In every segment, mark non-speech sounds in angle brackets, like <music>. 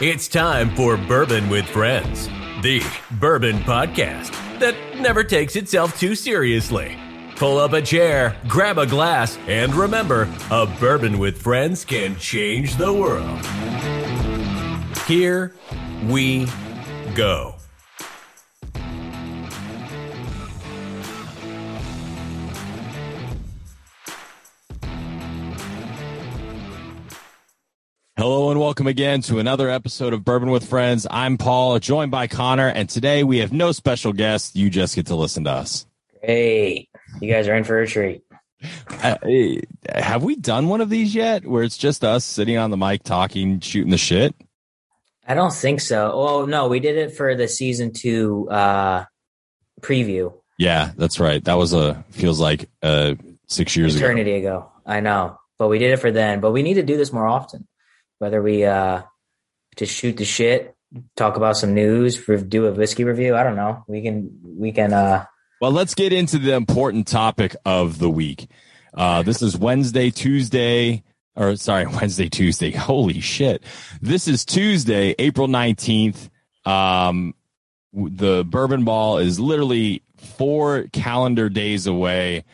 It's time for Bourbon with Friends, the bourbon podcast that never takes itself too seriously. Pull up a chair, grab a glass, and remember a bourbon with friends can change the world. Here we go. Hello and welcome again to another episode of Bourbon with Friends. I'm Paul, joined by Connor, and today we have no special guest. You just get to listen to us. Great. You guys are in for a treat. Uh, have we done one of these yet where it's just us sitting on the mic talking, shooting the shit? I don't think so. Oh, no, we did it for the season two uh, preview. Yeah, that's right. That was a, feels like uh, six years Eternity ago. ago. I know. But we did it for then. But we need to do this more often whether we uh, just shoot the shit, talk about some news, do a whiskey review. I don't know. We can we can. uh Well, let's get into the important topic of the week. Uh, this is Wednesday, Tuesday, or sorry, <laughs> Wednesday, Tuesday. Holy shit! This is Tuesday, April nineteenth. Um, the Bourbon Ball is literally four calendar days away.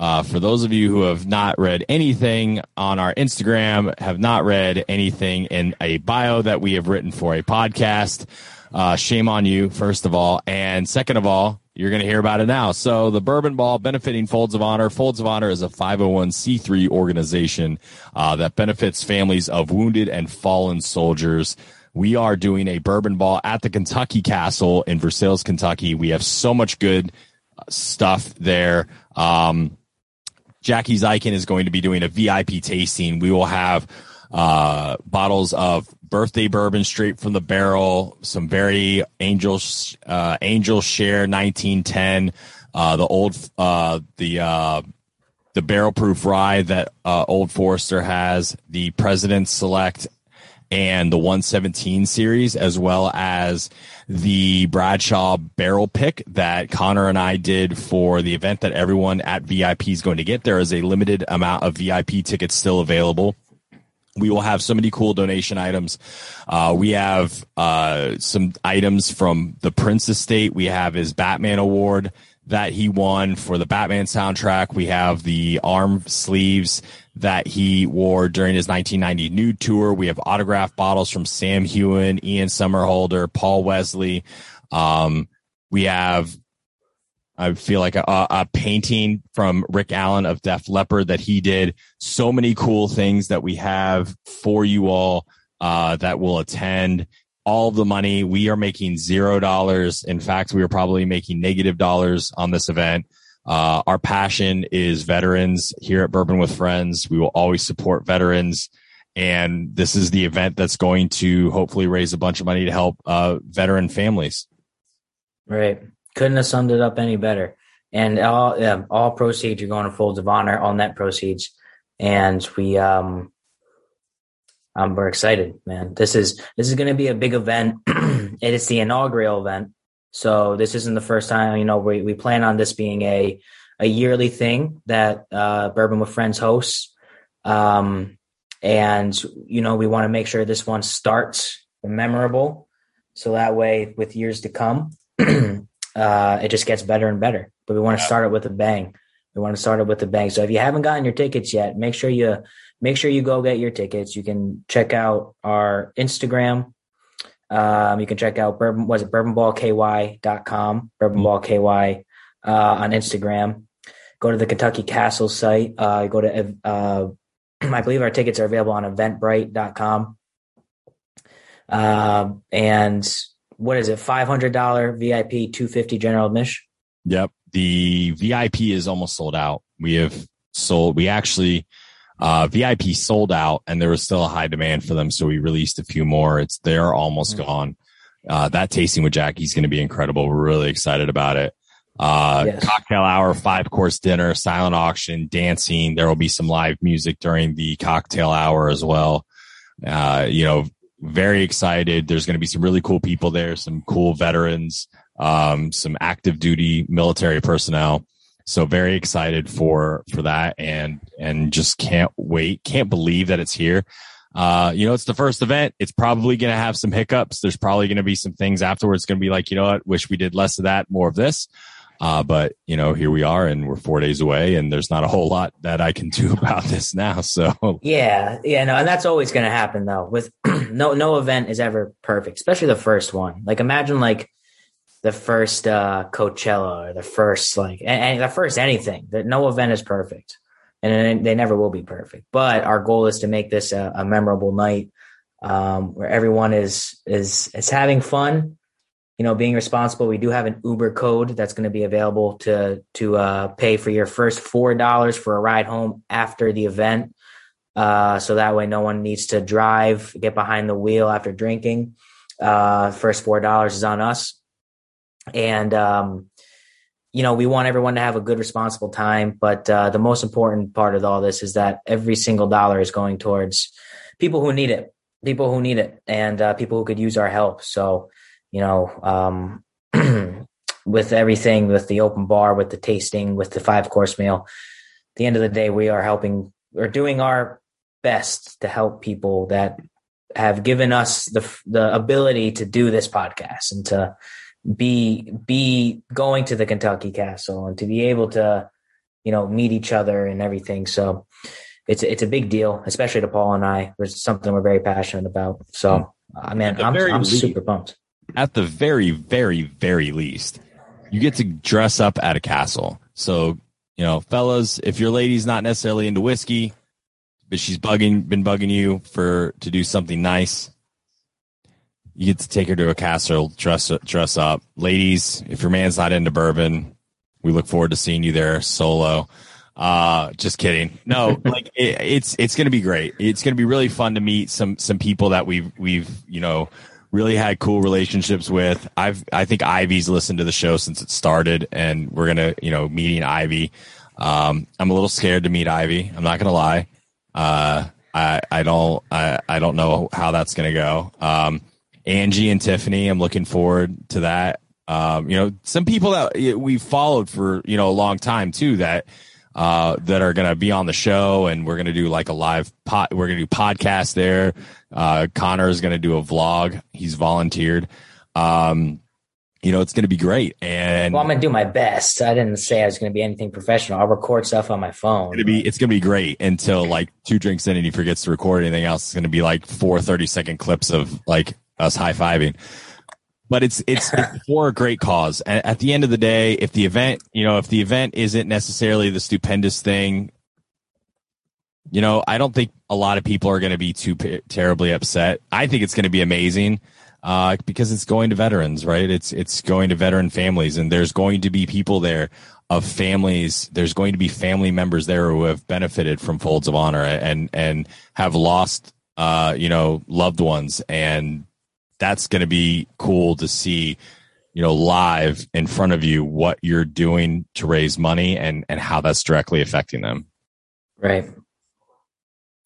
Uh, for those of you who have not read anything on our Instagram, have not read anything in a bio that we have written for a podcast, uh, shame on you, first of all. And second of all, you're going to hear about it now. So the Bourbon Ball benefiting Folds of Honor. Folds of Honor is a 501c3 organization uh, that benefits families of wounded and fallen soldiers. We are doing a Bourbon Ball at the Kentucky Castle in Versailles, Kentucky. We have so much good stuff there. Um, Jackie Zykan is going to be doing a VIP tasting. We will have uh, bottles of birthday bourbon straight from the barrel, some very angel uh, angel share 1910, uh, the old uh, the uh, the barrel proof rye that uh, Old Forester has, the President's Select and the 117 series, as well as the Bradshaw barrel pick that Connor and I did for the event that everyone at VIP is going to get. There is a limited amount of VIP tickets still available. We will have so many cool donation items. Uh, we have uh, some items from the Prince Estate. We have his Batman Award that he won for the Batman soundtrack. We have the arm sleeves that he wore during his 1990 nude tour. We have autograph bottles from Sam Heughan, Ian Somerhalder, Paul Wesley. Um, we have, I feel like a, a, painting from Rick Allen of Def Leppard that he did. So many cool things that we have for you all, uh, that will attend all the money. We are making zero dollars. In fact, we are probably making negative dollars on this event. Uh, our passion is veterans here at Bourbon with Friends. We will always support veterans. And this is the event that's going to hopefully raise a bunch of money to help uh, veteran families. Right. Couldn't have summed it up any better. And all yeah, all proceeds are going to Folds of Honor, all net proceeds. And we um um we're excited, man. This is this is gonna be a big event. <clears throat> it is the inaugural event so this isn't the first time, you know, we, we plan on this being a, a yearly thing that uh, Bourbon with Friends hosts. Um, and, you know, we want to make sure this one starts memorable. So that way, with years to come, <clears throat> uh, it just gets better and better. But we want to start it with a bang. We want to start it with a bang. So if you haven't gotten your tickets yet, make sure you make sure you go get your tickets. You can check out our Instagram um, you can check out bourbon was it bourbonballky.com, bourbonballky uh, on Instagram. Go to the Kentucky Castle site. Uh, go to uh, <clears throat> I believe our tickets are available on eventbrite.com. Um, and what is it? Five hundred dollar VIP, two fifty general admission. Yep, the VIP is almost sold out. We have sold. We actually uh, VIP sold out and there was still a high demand for them. So we released a few more. It's, they're almost mm-hmm. gone. Uh, that tasting with Jackie's going to be incredible. We're really excited about it. Uh, yes. cocktail hour, five course dinner, silent auction, dancing. There will be some live music during the cocktail hour as well. Uh, you know, very excited. There's going to be some really cool people there, some cool veterans, um, some active duty military personnel. So very excited for for that and and just can't wait, can't believe that it's here. Uh, you know, it's the first event. It's probably going to have some hiccups. There's probably going to be some things afterwards. Going to be like, you know what? Wish we did less of that, more of this. Uh, but you know, here we are, and we're four days away, and there's not a whole lot that I can <laughs> do about this now. So yeah, yeah, no, and that's always going to happen though. With <clears throat> no no event is ever perfect, especially the first one. Like imagine like the first uh, Coachella or the first like and, the first anything. That no event is perfect, and they never will be perfect. But our goal is to make this a, a memorable night um, where everyone is is is having fun you know, being responsible. We do have an Uber code that's going to be available to to uh, pay for your first four dollars for a ride home after the event. Uh, so that way, no one needs to drive, get behind the wheel after drinking. Uh, first four dollars is on us, and um, you know we want everyone to have a good, responsible time. But uh, the most important part of all this is that every single dollar is going towards people who need it, people who need it, and uh, people who could use our help. So you know, um, <clears throat> with everything, with the open bar, with the tasting, with the five course meal. The end of the day, we are helping or doing our best to help people that have given us the the ability to do this podcast and to be be going to the Kentucky Castle and to be able to you know meet each other and everything. So it's it's a big deal, especially to Paul and I. It's something we're very passionate about. So hmm. uh, I mean, I'm, I'm super pumped at the very, very, very least, you get to dress up at a castle. So, you know, fellas, if your lady's not necessarily into whiskey, but she's bugging, been bugging you for to do something nice, you get to take her to a castle, dress dress up. Ladies, if your man's not into bourbon, we look forward to seeing you there solo. Uh, just kidding. No, <laughs> like it, it's it's gonna be great. It's gonna be really fun to meet some some people that we've we've you know really had cool relationships with. I've I think Ivy's listened to the show since it started, and we're gonna you know meeting Ivy. Um, I'm a little scared to meet Ivy. I'm not gonna lie. Uh, I I don't I I don't know how that's gonna go. Um, Angie and Tiffany, I'm looking forward to that. Um, you know, some people that we followed for you know a long time too that uh, that are going to be on the show, and we're going to do like a live pot. We're going to do podcast there. Uh, Connor is going to do a vlog. He's volunteered. Um, you know, it's going to be great. And well, I'm going to do my best. I didn't say I was going to be anything professional. I'll record stuff on my phone. It's going to be, it's going to be great until like two drinks in and he forgets to record anything else. It's going to be like four 30 second clips of like us high fiving. But it's, it's, it's <laughs> for a great cause. And at the end of the day, if the event, you know, if the event isn't necessarily the stupendous thing you know, I don't think a lot of people are going to be too p- terribly upset. I think it's going to be amazing uh, because it's going to veterans, right? It's it's going to veteran families, and there's going to be people there of families. There's going to be family members there who have benefited from Folds of Honor and and have lost, uh, you know, loved ones, and that's going to be cool to see you know live in front of you what you're doing to raise money and and how that's directly affecting them right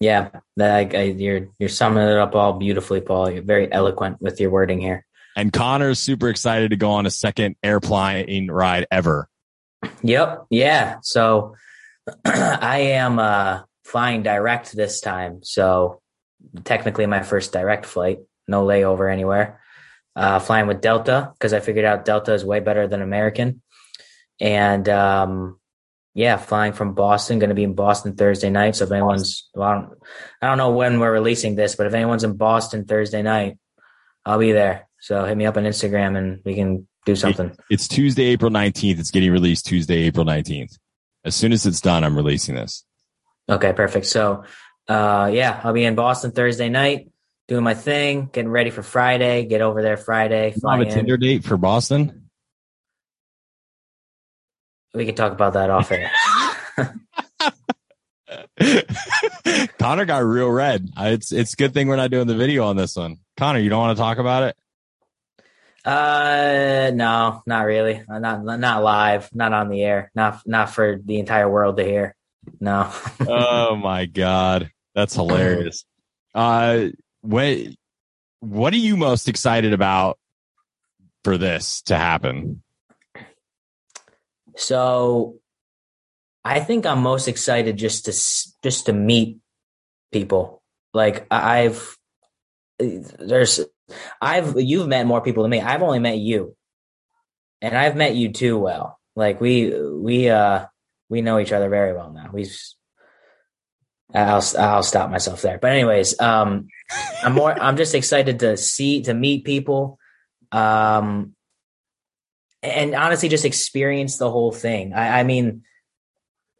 yeah, that I, you're you're summing it up all beautifully, Paul. You're very eloquent with your wording here. And Connor's super excited to go on a second airplane ride ever. Yep. Yeah. So <clears throat> I am uh, flying direct this time. So technically my first direct flight, no layover anywhere. Uh, flying with Delta because I figured out Delta is way better than American. And um, yeah, flying from Boston, going to be in Boston Thursday night. So if anyone's, well, I, don't, I don't know when we're releasing this, but if anyone's in Boston Thursday night, I'll be there. So hit me up on Instagram and we can do something. It's Tuesday, April 19th. It's getting released Tuesday, April 19th. As soon as it's done, I'm releasing this. Okay, perfect. So, uh, yeah, I'll be in Boston Thursday night doing my thing, getting ready for Friday, get over there Friday. You have a Tinder date for Boston? We can talk about that off air. <laughs> Connor got real red. It's it's a good thing we're not doing the video on this one. Connor, you don't want to talk about it? Uh, no, not really. Not not live. Not on the air. Not not for the entire world to hear. No. oh my god, that's <clears throat> hilarious. Uh, what what are you most excited about for this to happen? So I think I'm most excited just to just to meet people Like I've there's I've you've met more people than me. I've only met you, and I've met you too well. Like we we uh we know each other very well now. We've I'll I'll stop myself there. But anyways, um, I'm more I'm just excited to see to meet people, um, and honestly just experience the whole thing. I, I mean,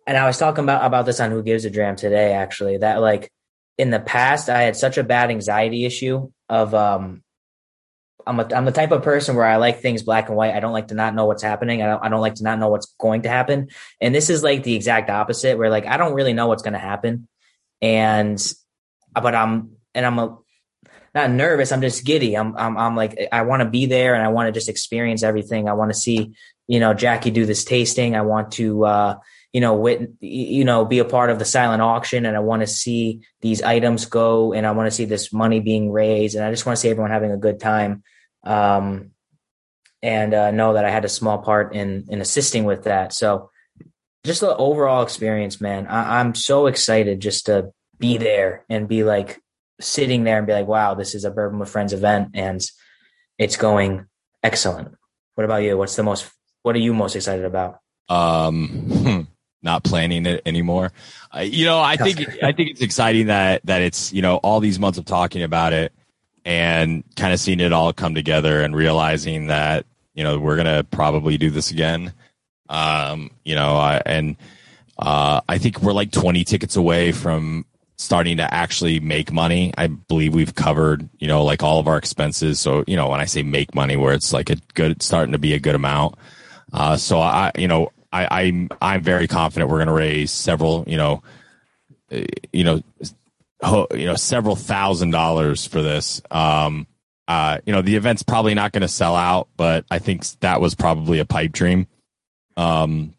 and I was talking about about this on Who Gives a Dram today. Actually, that like in the past I had such a bad anxiety issue of um I'm a, I'm the type of person where I like things black and white. I don't like to not know what's happening. I don't I don't like to not know what's going to happen. And this is like the exact opposite where like I don't really know what's going to happen. And but I'm and I'm a not nervous, I'm just giddy. I'm I'm I'm like I want to be there and I want to just experience everything. I want to see, you know, Jackie do this tasting. I want to uh you know, wit, you know, be a part of the silent auction, and I want to see these items go, and I want to see this money being raised, and I just want to see everyone having a good time, um, and uh, know that I had a small part in in assisting with that. So, just the overall experience, man, I, I'm so excited just to be there and be like sitting there and be like, wow, this is a Bourbon with Friends event, and it's going excellent. What about you? What's the most? What are you most excited about? Um. not planning it anymore. Uh, you know, I think <laughs> I think it's exciting that that it's you know all these months of talking about it and kind of seeing it all come together and realizing that you know we're gonna probably do this again. Um, you know, I, and uh, I think we're like twenty tickets away from starting to actually make money. I believe we've covered you know like all of our expenses. So you know when I say make money, where it's like a good starting to be a good amount. Uh, so I, you know, I, I'm I'm very confident we're going to raise several, you know, uh, you know, you know, several thousand dollars for this. Um, uh, you know, the event's probably not going to sell out, but I think that was probably a pipe dream. Um,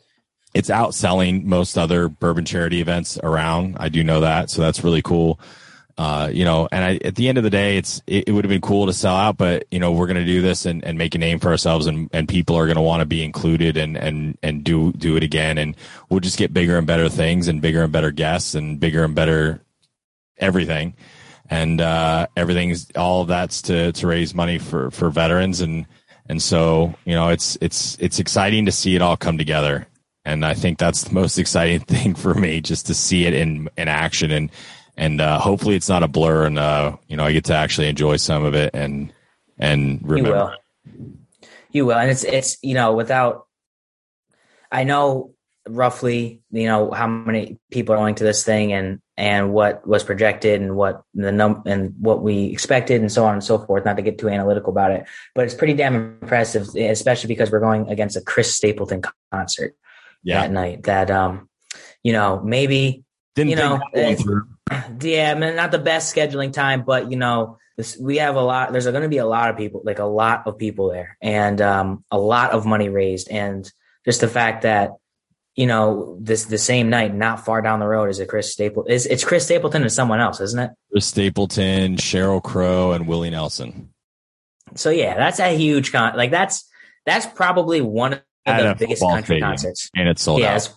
it's outselling most other bourbon charity events around. I do know that, so that's really cool. Uh, you know, and I, at the end of the day, it's it, it would have been cool to sell out, but you know, we're going to do this and, and make a name for ourselves, and, and people are going to want to be included and and and do do it again, and we'll just get bigger and better things, and bigger and better guests, and bigger and better everything, and uh, everything's all of that's to to raise money for for veterans, and and so you know, it's it's it's exciting to see it all come together, and I think that's the most exciting <laughs> thing for me, just to see it in in action and and uh, hopefully it's not a blur, and uh, you know I get to actually enjoy some of it and and remember. You will. You will, and it's it's you know without. I know roughly you know how many people are going to this thing and and what was projected and what the num and what we expected and so on and so forth not to get too analytical about it but it's pretty damn impressive especially because we're going against a chris stapleton concert yeah. that night that um you know maybe Didn't you know <clears throat> yeah, I mean, not the best scheduling time, but you know, this, we have a lot. There's going to be a lot of people, like a lot of people there, and um, a lot of money raised, and just the fact that you know this the same night, not far down the road, is a Chris Stapleton. Is it's Chris Stapleton and someone else, isn't it? Chris Stapleton, Sheryl Crow, and Willie Nelson. So yeah, that's a huge con. Like that's that's probably one of the biggest country concerts, and it's sold yeah, out.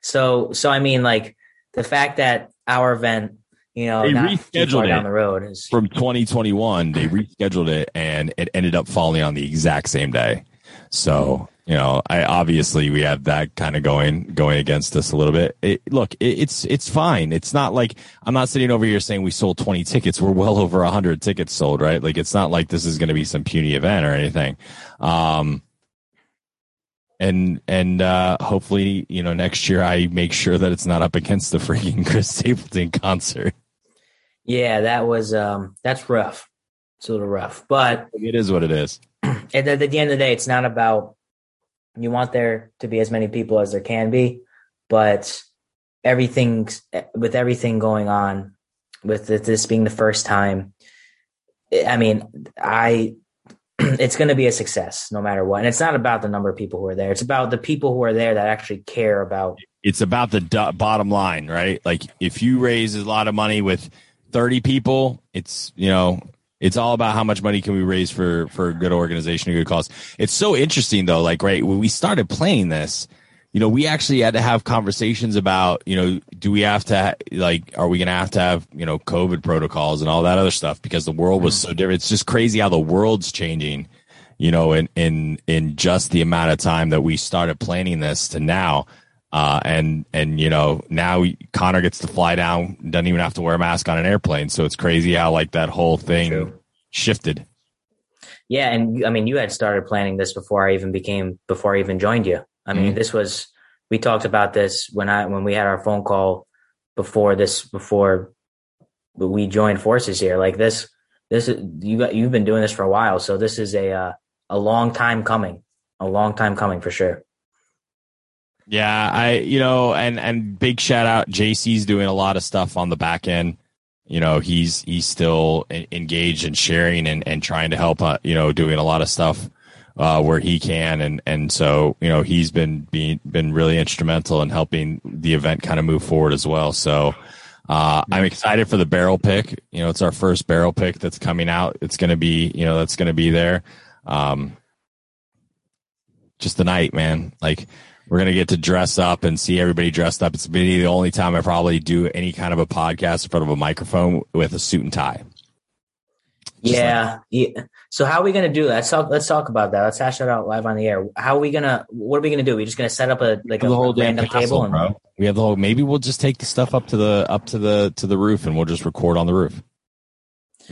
So so I mean, like the fact that our event, you know, they rescheduled it down the road is from 2021. They <sighs> rescheduled it, and it ended up falling on the exact same day. So you know, I obviously we have that kind of going going against us a little bit. It, look, it, it's it's fine. It's not like I'm not sitting over here saying we sold 20 tickets. We're well over 100 tickets sold, right? Like it's not like this is going to be some puny event or anything. Um, and and uh, hopefully you know next year I make sure that it's not up against the freaking <laughs> Chris Stapleton concert. Yeah, that was um that's rough. It's a little rough, but it is what it is. <clears throat> At the, at the end of the day, it's not about you want there to be as many people as there can be, but everything with everything going on, with this being the first time. I mean, I <clears throat> it's going to be a success no matter what. And it's not about the number of people who are there. It's about the people who are there that actually care about. It's about the bottom line, right? Like if you raise a lot of money with 30 people, it's, you know, it's all about how much money can we raise for, for a good organization, a good cause. It's so interesting though. Like, right, when we started playing this, you know, we actually had to have conversations about, you know, do we have to like, are we going to have to have, you know, COVID protocols and all that other stuff because the world was so different. It's just crazy how the world's changing, you know, in, in, in just the amount of time that we started planning this to now. Uh, and, and, you know, now Connor gets to fly down, doesn't even have to wear a mask on an airplane. So it's crazy how like that whole thing True. shifted. Yeah. And I mean, you had started planning this before I even became, before I even joined you. I mean, mm-hmm. this was we talked about this when I when we had our phone call before this before we joined forces here. Like this, this you got you've been doing this for a while, so this is a uh, a long time coming, a long time coming for sure. Yeah, I you know, and and big shout out JC's doing a lot of stuff on the back end. You know, he's he's still engaged and sharing and and trying to help. Uh, you know, doing a lot of stuff uh, where he can, and and so you know he's been being been really instrumental in helping the event kind of move forward as well. So uh, I'm excited for the barrel pick. You know, it's our first barrel pick that's coming out. It's going to be you know that's going to be there. Um, just the night, man. Like we're gonna get to dress up and see everybody dressed up. It's been the only time I probably do any kind of a podcast in front of a microphone with a suit and tie. Yeah, like, yeah. So how are we going to do that? Let's talk. Let's talk about that. Let's hash that out live on the air. How are we gonna? What are we gonna do? We're just gonna set up a like a, whole random castle, table and bro. we have the whole. Maybe we'll just take the stuff up to the up to the to the roof and we'll just record on the roof.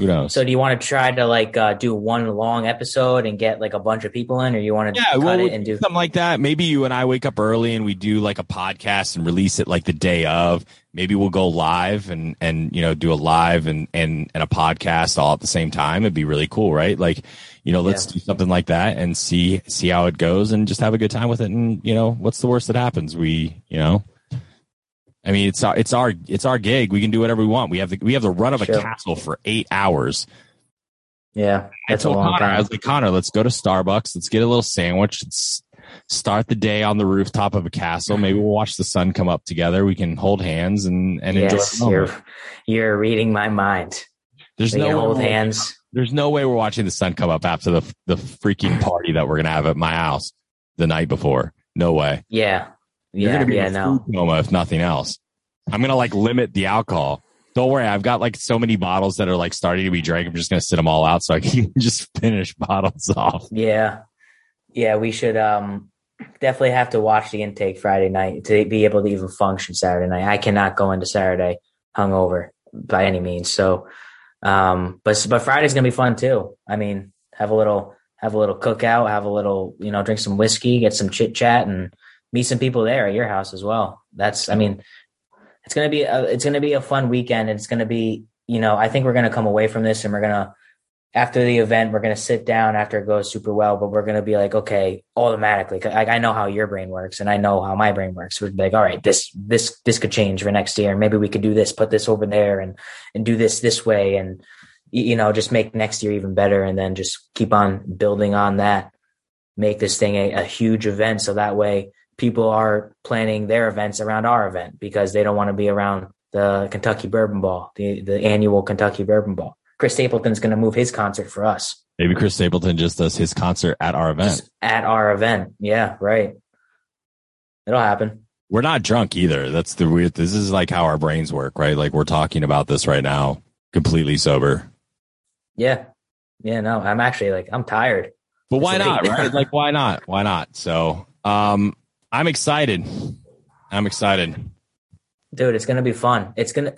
Who knows? So do you want to try to like uh, do one long episode and get like a bunch of people in, or you want to yeah, cut well, it and do something like that? Maybe you and I wake up early and we do like a podcast and release it like the day of. Maybe we'll go live and and you know do a live and and and a podcast all at the same time. It'd be really cool, right? Like you know, let's yeah. do something like that and see see how it goes and just have a good time with it. And you know, what's the worst that happens? We you know I mean, it's our, it's our, it's our gig. We can do whatever we want. We have the, we have the run of a castle for eight hours. Yeah. That's a long Connor, time. I was like, Connor, let's go to Starbucks. Let's get a little sandwich. Let's start the day on the rooftop of a castle. Maybe we'll watch the sun come up together. We can hold hands and, and yes, enjoy. You're, you're reading my mind. There's we no hold hands. There's no way we're watching the sun come up after the, the freaking party that we're going to have at my house the night before. No way. Yeah. You're yeah, gonna be yeah, in no. food coma if nothing else. I'm gonna like limit the alcohol. Don't worry, I've got like so many bottles that are like starting to be drank. I'm just gonna sit them all out so I can <laughs> just finish <laughs> bottles off. Yeah, yeah, we should um definitely have to watch the intake Friday night to be able to even function Saturday night. I cannot go into Saturday hungover by any means. So, um, but but Friday's gonna be fun too. I mean, have a little have a little cookout, have a little you know drink some whiskey, get some chit chat, and meet some people there at your house as well. That's, I mean, it's gonna be a, it's gonna be a fun weekend. It's gonna be, you know, I think we're gonna come away from this and we're gonna after the event we're gonna sit down after it goes super well, but we're gonna be like, okay, automatically. I, I know how your brain works and I know how my brain works. We'd be like, all right, this this this could change for next year. Maybe we could do this, put this over there, and and do this this way, and you know, just make next year even better, and then just keep on building on that. Make this thing a, a huge event, so that way people are planning their events around our event because they don't want to be around the Kentucky Bourbon Ball, the, the annual Kentucky Bourbon Ball. Chris Stapleton's going to move his concert for us. Maybe Chris Stapleton just does his concert at our event. Just at our event. Yeah, right. It'll happen. We're not drunk either. That's the weird. This is like how our brains work, right? Like we're talking about this right now, completely sober. Yeah. Yeah, no, I'm actually like, I'm tired. But why not, right? Like, why not? Why not? So, um, I'm excited. I'm excited. Dude, it's going to be fun. It's going to,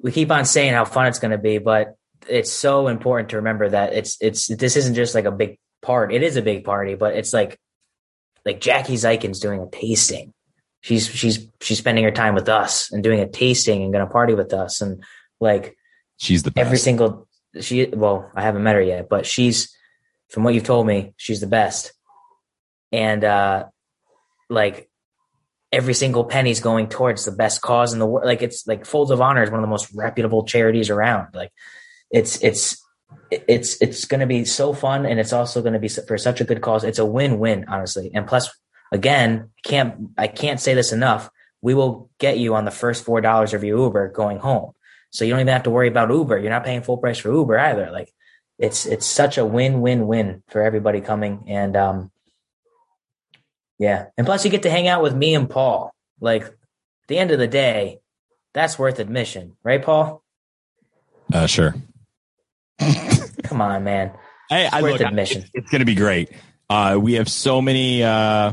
we keep on saying how fun it's going to be, but it's so important to remember that it's, it's, this isn't just like a big part. It is a big party, but it's like, like Jackie Zykan's doing a tasting. She's, she's, she's spending her time with us and doing a tasting and going to party with us. And like, she's the best. every single, she, well, I haven't met her yet, but she's, from what you've told me, she's the best. And, uh, like every single penny's going towards the best cause in the world. Like it's like Folds of Honor is one of the most reputable charities around. Like it's it's it's it's going to be so fun, and it's also going to be for such a good cause. It's a win-win, honestly. And plus, again, can't I can't say this enough. We will get you on the first four dollars of your Uber going home, so you don't even have to worry about Uber. You're not paying full price for Uber either. Like it's it's such a win-win-win for everybody coming, and um, Yeah. And plus you get to hang out with me and Paul. Like at the end of the day, that's worth admission, right, Paul? Uh, sure. <laughs> Come on, man. Hey, I worth look, admission. It's, it's going to be great. Uh, we have so many. Uh,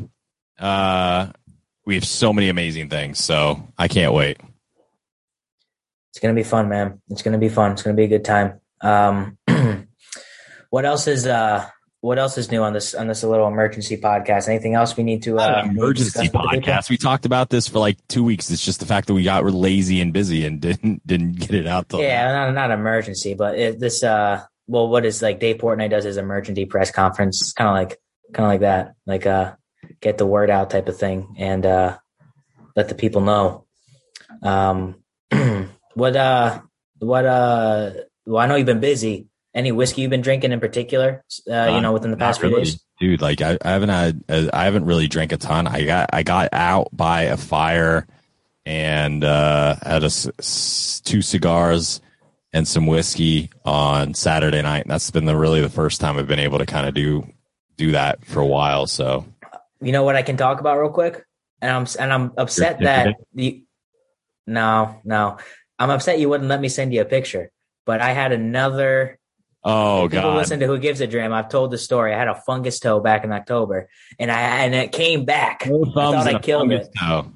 uh, we have so many amazing things. So I can't wait. It's gonna be fun, man. It's gonna be fun. It's gonna be a good time. Um, <clears throat> what else is uh what else is new on this on this little emergency podcast? Anything else we need to uh emergency discuss with the people? podcast. We talked about this for like two weeks. It's just the fact that we got lazy and busy and didn't didn't get it out. Till Yeah, not not emergency, but it, this uh well what is like Dave Portnoy does his emergency press conference. It's kind of like kind of like that. Like uh get the word out type of thing and uh let the people know. Um <clears throat> what uh what uh well I know you've been busy. Any whiskey you've been drinking in particular? Uh, you know, within the past few really, days. dude. Like I, I haven't had, uh, I haven't really drank a ton. I got, I got out by a fire and uh, had a s- s- two cigars and some whiskey on Saturday night. And that's been the really the first time I've been able to kind of do do that for a while. So You know what I can talk about real quick? And I'm and I'm upset that you No, no. I'm upset you wouldn't let me send you a picture. But I had another oh people god, listen to Who Gives a dram. I've told the story. I had a fungus toe back in October and I and it came back. no I thought I killed it. toe.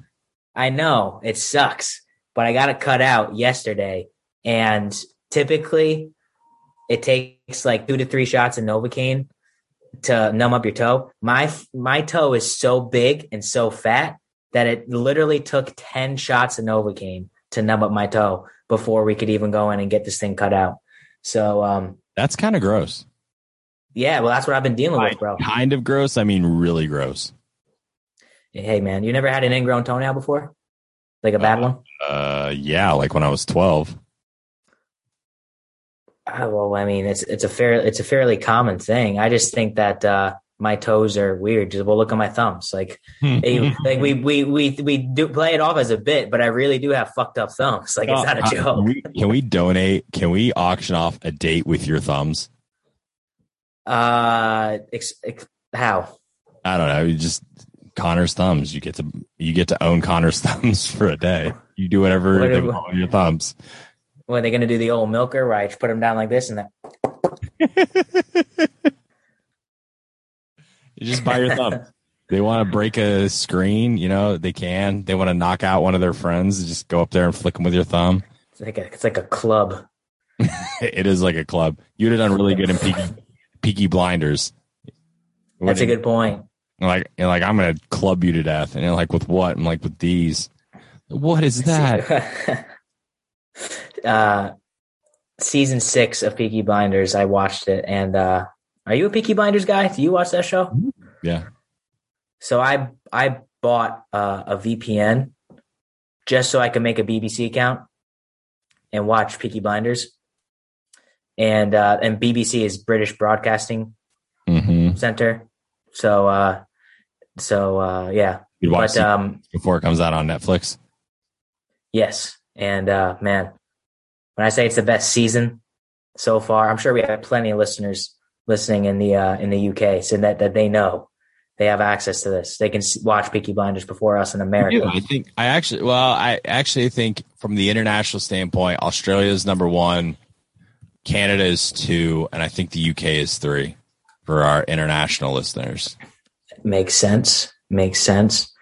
I know it sucks, but I got it cut out yesterday. And typically, it takes like two to three shots of Novocaine to numb up your toe. My my toe is so big and so fat that it literally took ten shots of Novocaine to numb up my toe before we could even go in and get this thing cut out. So, um, That's kind of gross. yeah, well, that's what I've been dealing with, bro. Kind of gross. I mean, really gross. Hey, man, you never had an ingrown toenail before, like a bad one? Uh, yeah, like when I was twelve. Uh, well, I mean, it's it's a fair it's a fairly common thing. I just think that uh, my toes are weird. Just well, look at my thumbs. Like, they, <laughs> like we we we we do play it off as a bit, but I really do have fucked up thumbs. Like, it's not a Uh, joke. Can we, can we donate? Can we auction off a date with your thumbs? Uh, ex, ex, how? I don't know. You just Connor's thumbs. You get to you get to own Connor's <laughs> thumbs for a day. You do whatever What they want with your thumbs. What are they gonna do? The old milker, where I put them down like this and that? <laughs> You just buy your thumb. <laughs> They want to break a screen, you know, they can. They want to knock out one of their friends, just go up there and flick them with your thumb. It's like a it's like a club. <laughs> It is like a club. You'd have done really good in Peaky, Peaky Blinders. That's a good point. Like, you're like I'm gonna club you to death, and you're like, with what? I'm like, with these. What is that? <laughs> uh, season six of Peaky Blinders. I watched it, and uh, are you a Peaky Blinders guy? Do you watch that show? Yeah. So I I bought uh, a VPN just so I could make a BBC account and watch Peaky Blinders. And uh, and BBC is British Broadcasting Mm-hmm. Center. So uh, so uh, yeah. You'd watch But um, before it comes out on Netflix. yes, and uh, man, when I say it's the best season so far, I'm sure we have plenty of listeners listening in the uh, in the UK, so that that they know they have access to this. They can watch Peaky Blinders before us in America. Yeah, I think I actually well, I actually think from the international standpoint, Australia is number one, Canada is two, and I think the UK is three for our international listeners. Makes sense. Makes sense.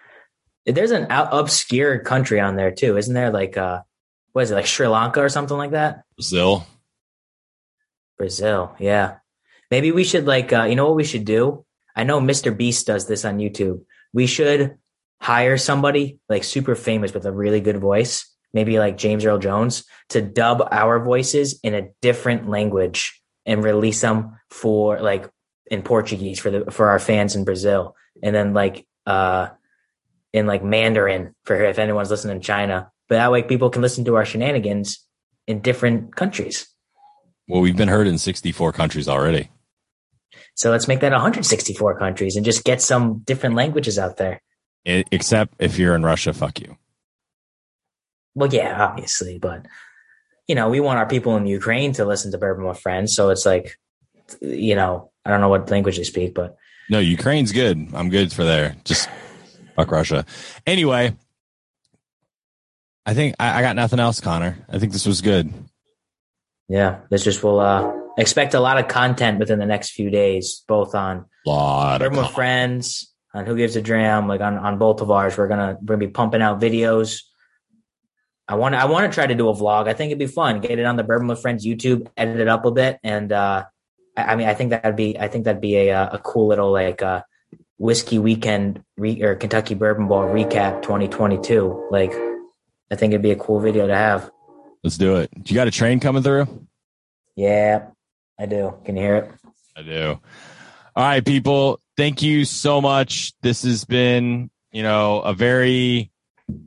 There's an out- obscure country on there too, isn't there? Like, uh, what is it? Like Sri Lanka or something like that? Brazil. Brazil. Yeah. Maybe we should like, uh, you know what we should do? I know Mr. Beast does this on YouTube. We should hire somebody like super famous with a really good voice, maybe like James Earl Jones, to dub our voices in a different language and release them for like in Portuguese for the for our fans in Brazil, and then like uh in like Mandarin for if anyone's listening in China. But that way people can listen to our shenanigans in different countries. Well, we've been heard in 64 countries already. So let's make that 164 countries and just get some different languages out there. I- except if you're in Russia, fuck you. Well, yeah, obviously, but you know, we want our people in Ukraine to listen to Bourbon with Friends. So it's like, you know, I don't know what language they speak, but No, Ukraine's good. I'm good for there. Just fuck Russia. Anyway, I think I, I got nothing else, Connor. I think this was good. Yeah, this just will uh, expect a lot of content within the next few days, both on lot Bourbon with Friends, on Who Gives a Dram, like on, on both of ours. We're gonna we're gonna be pumping out videos. I want I want to try to do a vlog. I think it'd be fun. Get it on the Bourbon with Friends YouTube, edit it up a bit, and uh, I, I mean I think that'd be I think that'd be a uh, a cool little like uh, whiskey weekend re- or Kentucky Bourbon Ball recap 2022. Like I think it'd be a cool video to have. Let's do it. You got a train coming through? Yeah, I do. Can you hear it? I do. All right, people. Thank you so much. This has been, you know, a very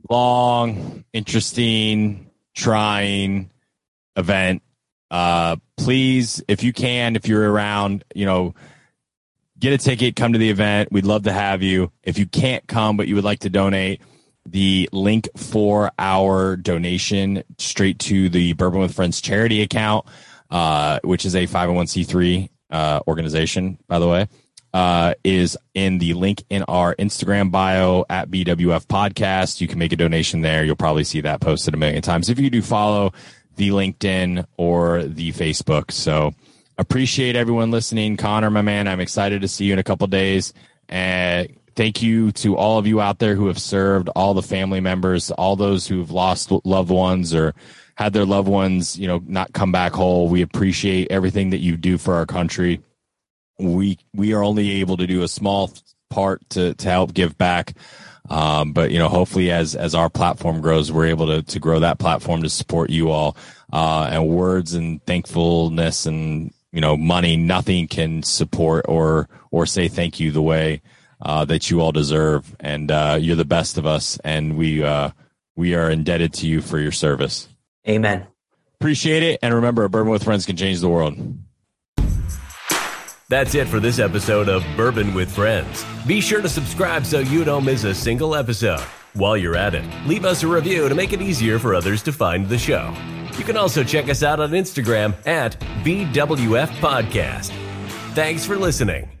long, interesting, trying event. Uh, please, if you can, if you're around, you know, get a ticket, come to the event. We'd love to have you. If you can't come, but you would like to donate, the link for our donation straight to the Bourbon with Friends charity account, uh, which is a 501c3 uh, organization, by the way, uh, is in the link in our Instagram bio at BWF Podcast. You can make a donation there. You'll probably see that posted a million times if you do follow the LinkedIn or the Facebook. So appreciate everyone listening. Connor, my man, I'm excited to see you in a couple days. And thank you to all of you out there who have served, all the family members, all those who've lost loved ones or had their loved ones, you know, not come back whole. We appreciate everything that you do for our country. We we are only able to do a small part to to help give back. Um, but you know, hopefully, as as our platform grows, we're able to to grow that platform to support you all. Uh, and words and thankfulness and you know money, nothing can support or or say thank you the way uh, that you all deserve, and uh, you're the best of us, and we uh, we are indebted to you for your service. Amen. Appreciate it, and remember, a bourbon with friends can change the world. That's it for this episode of Bourbon with Friends. Be sure to subscribe so you don't miss a single episode. While you're at it, leave us a review to make it easier for others to find the show. You can also check us out on Instagram at BWF Podcast. Thanks for listening.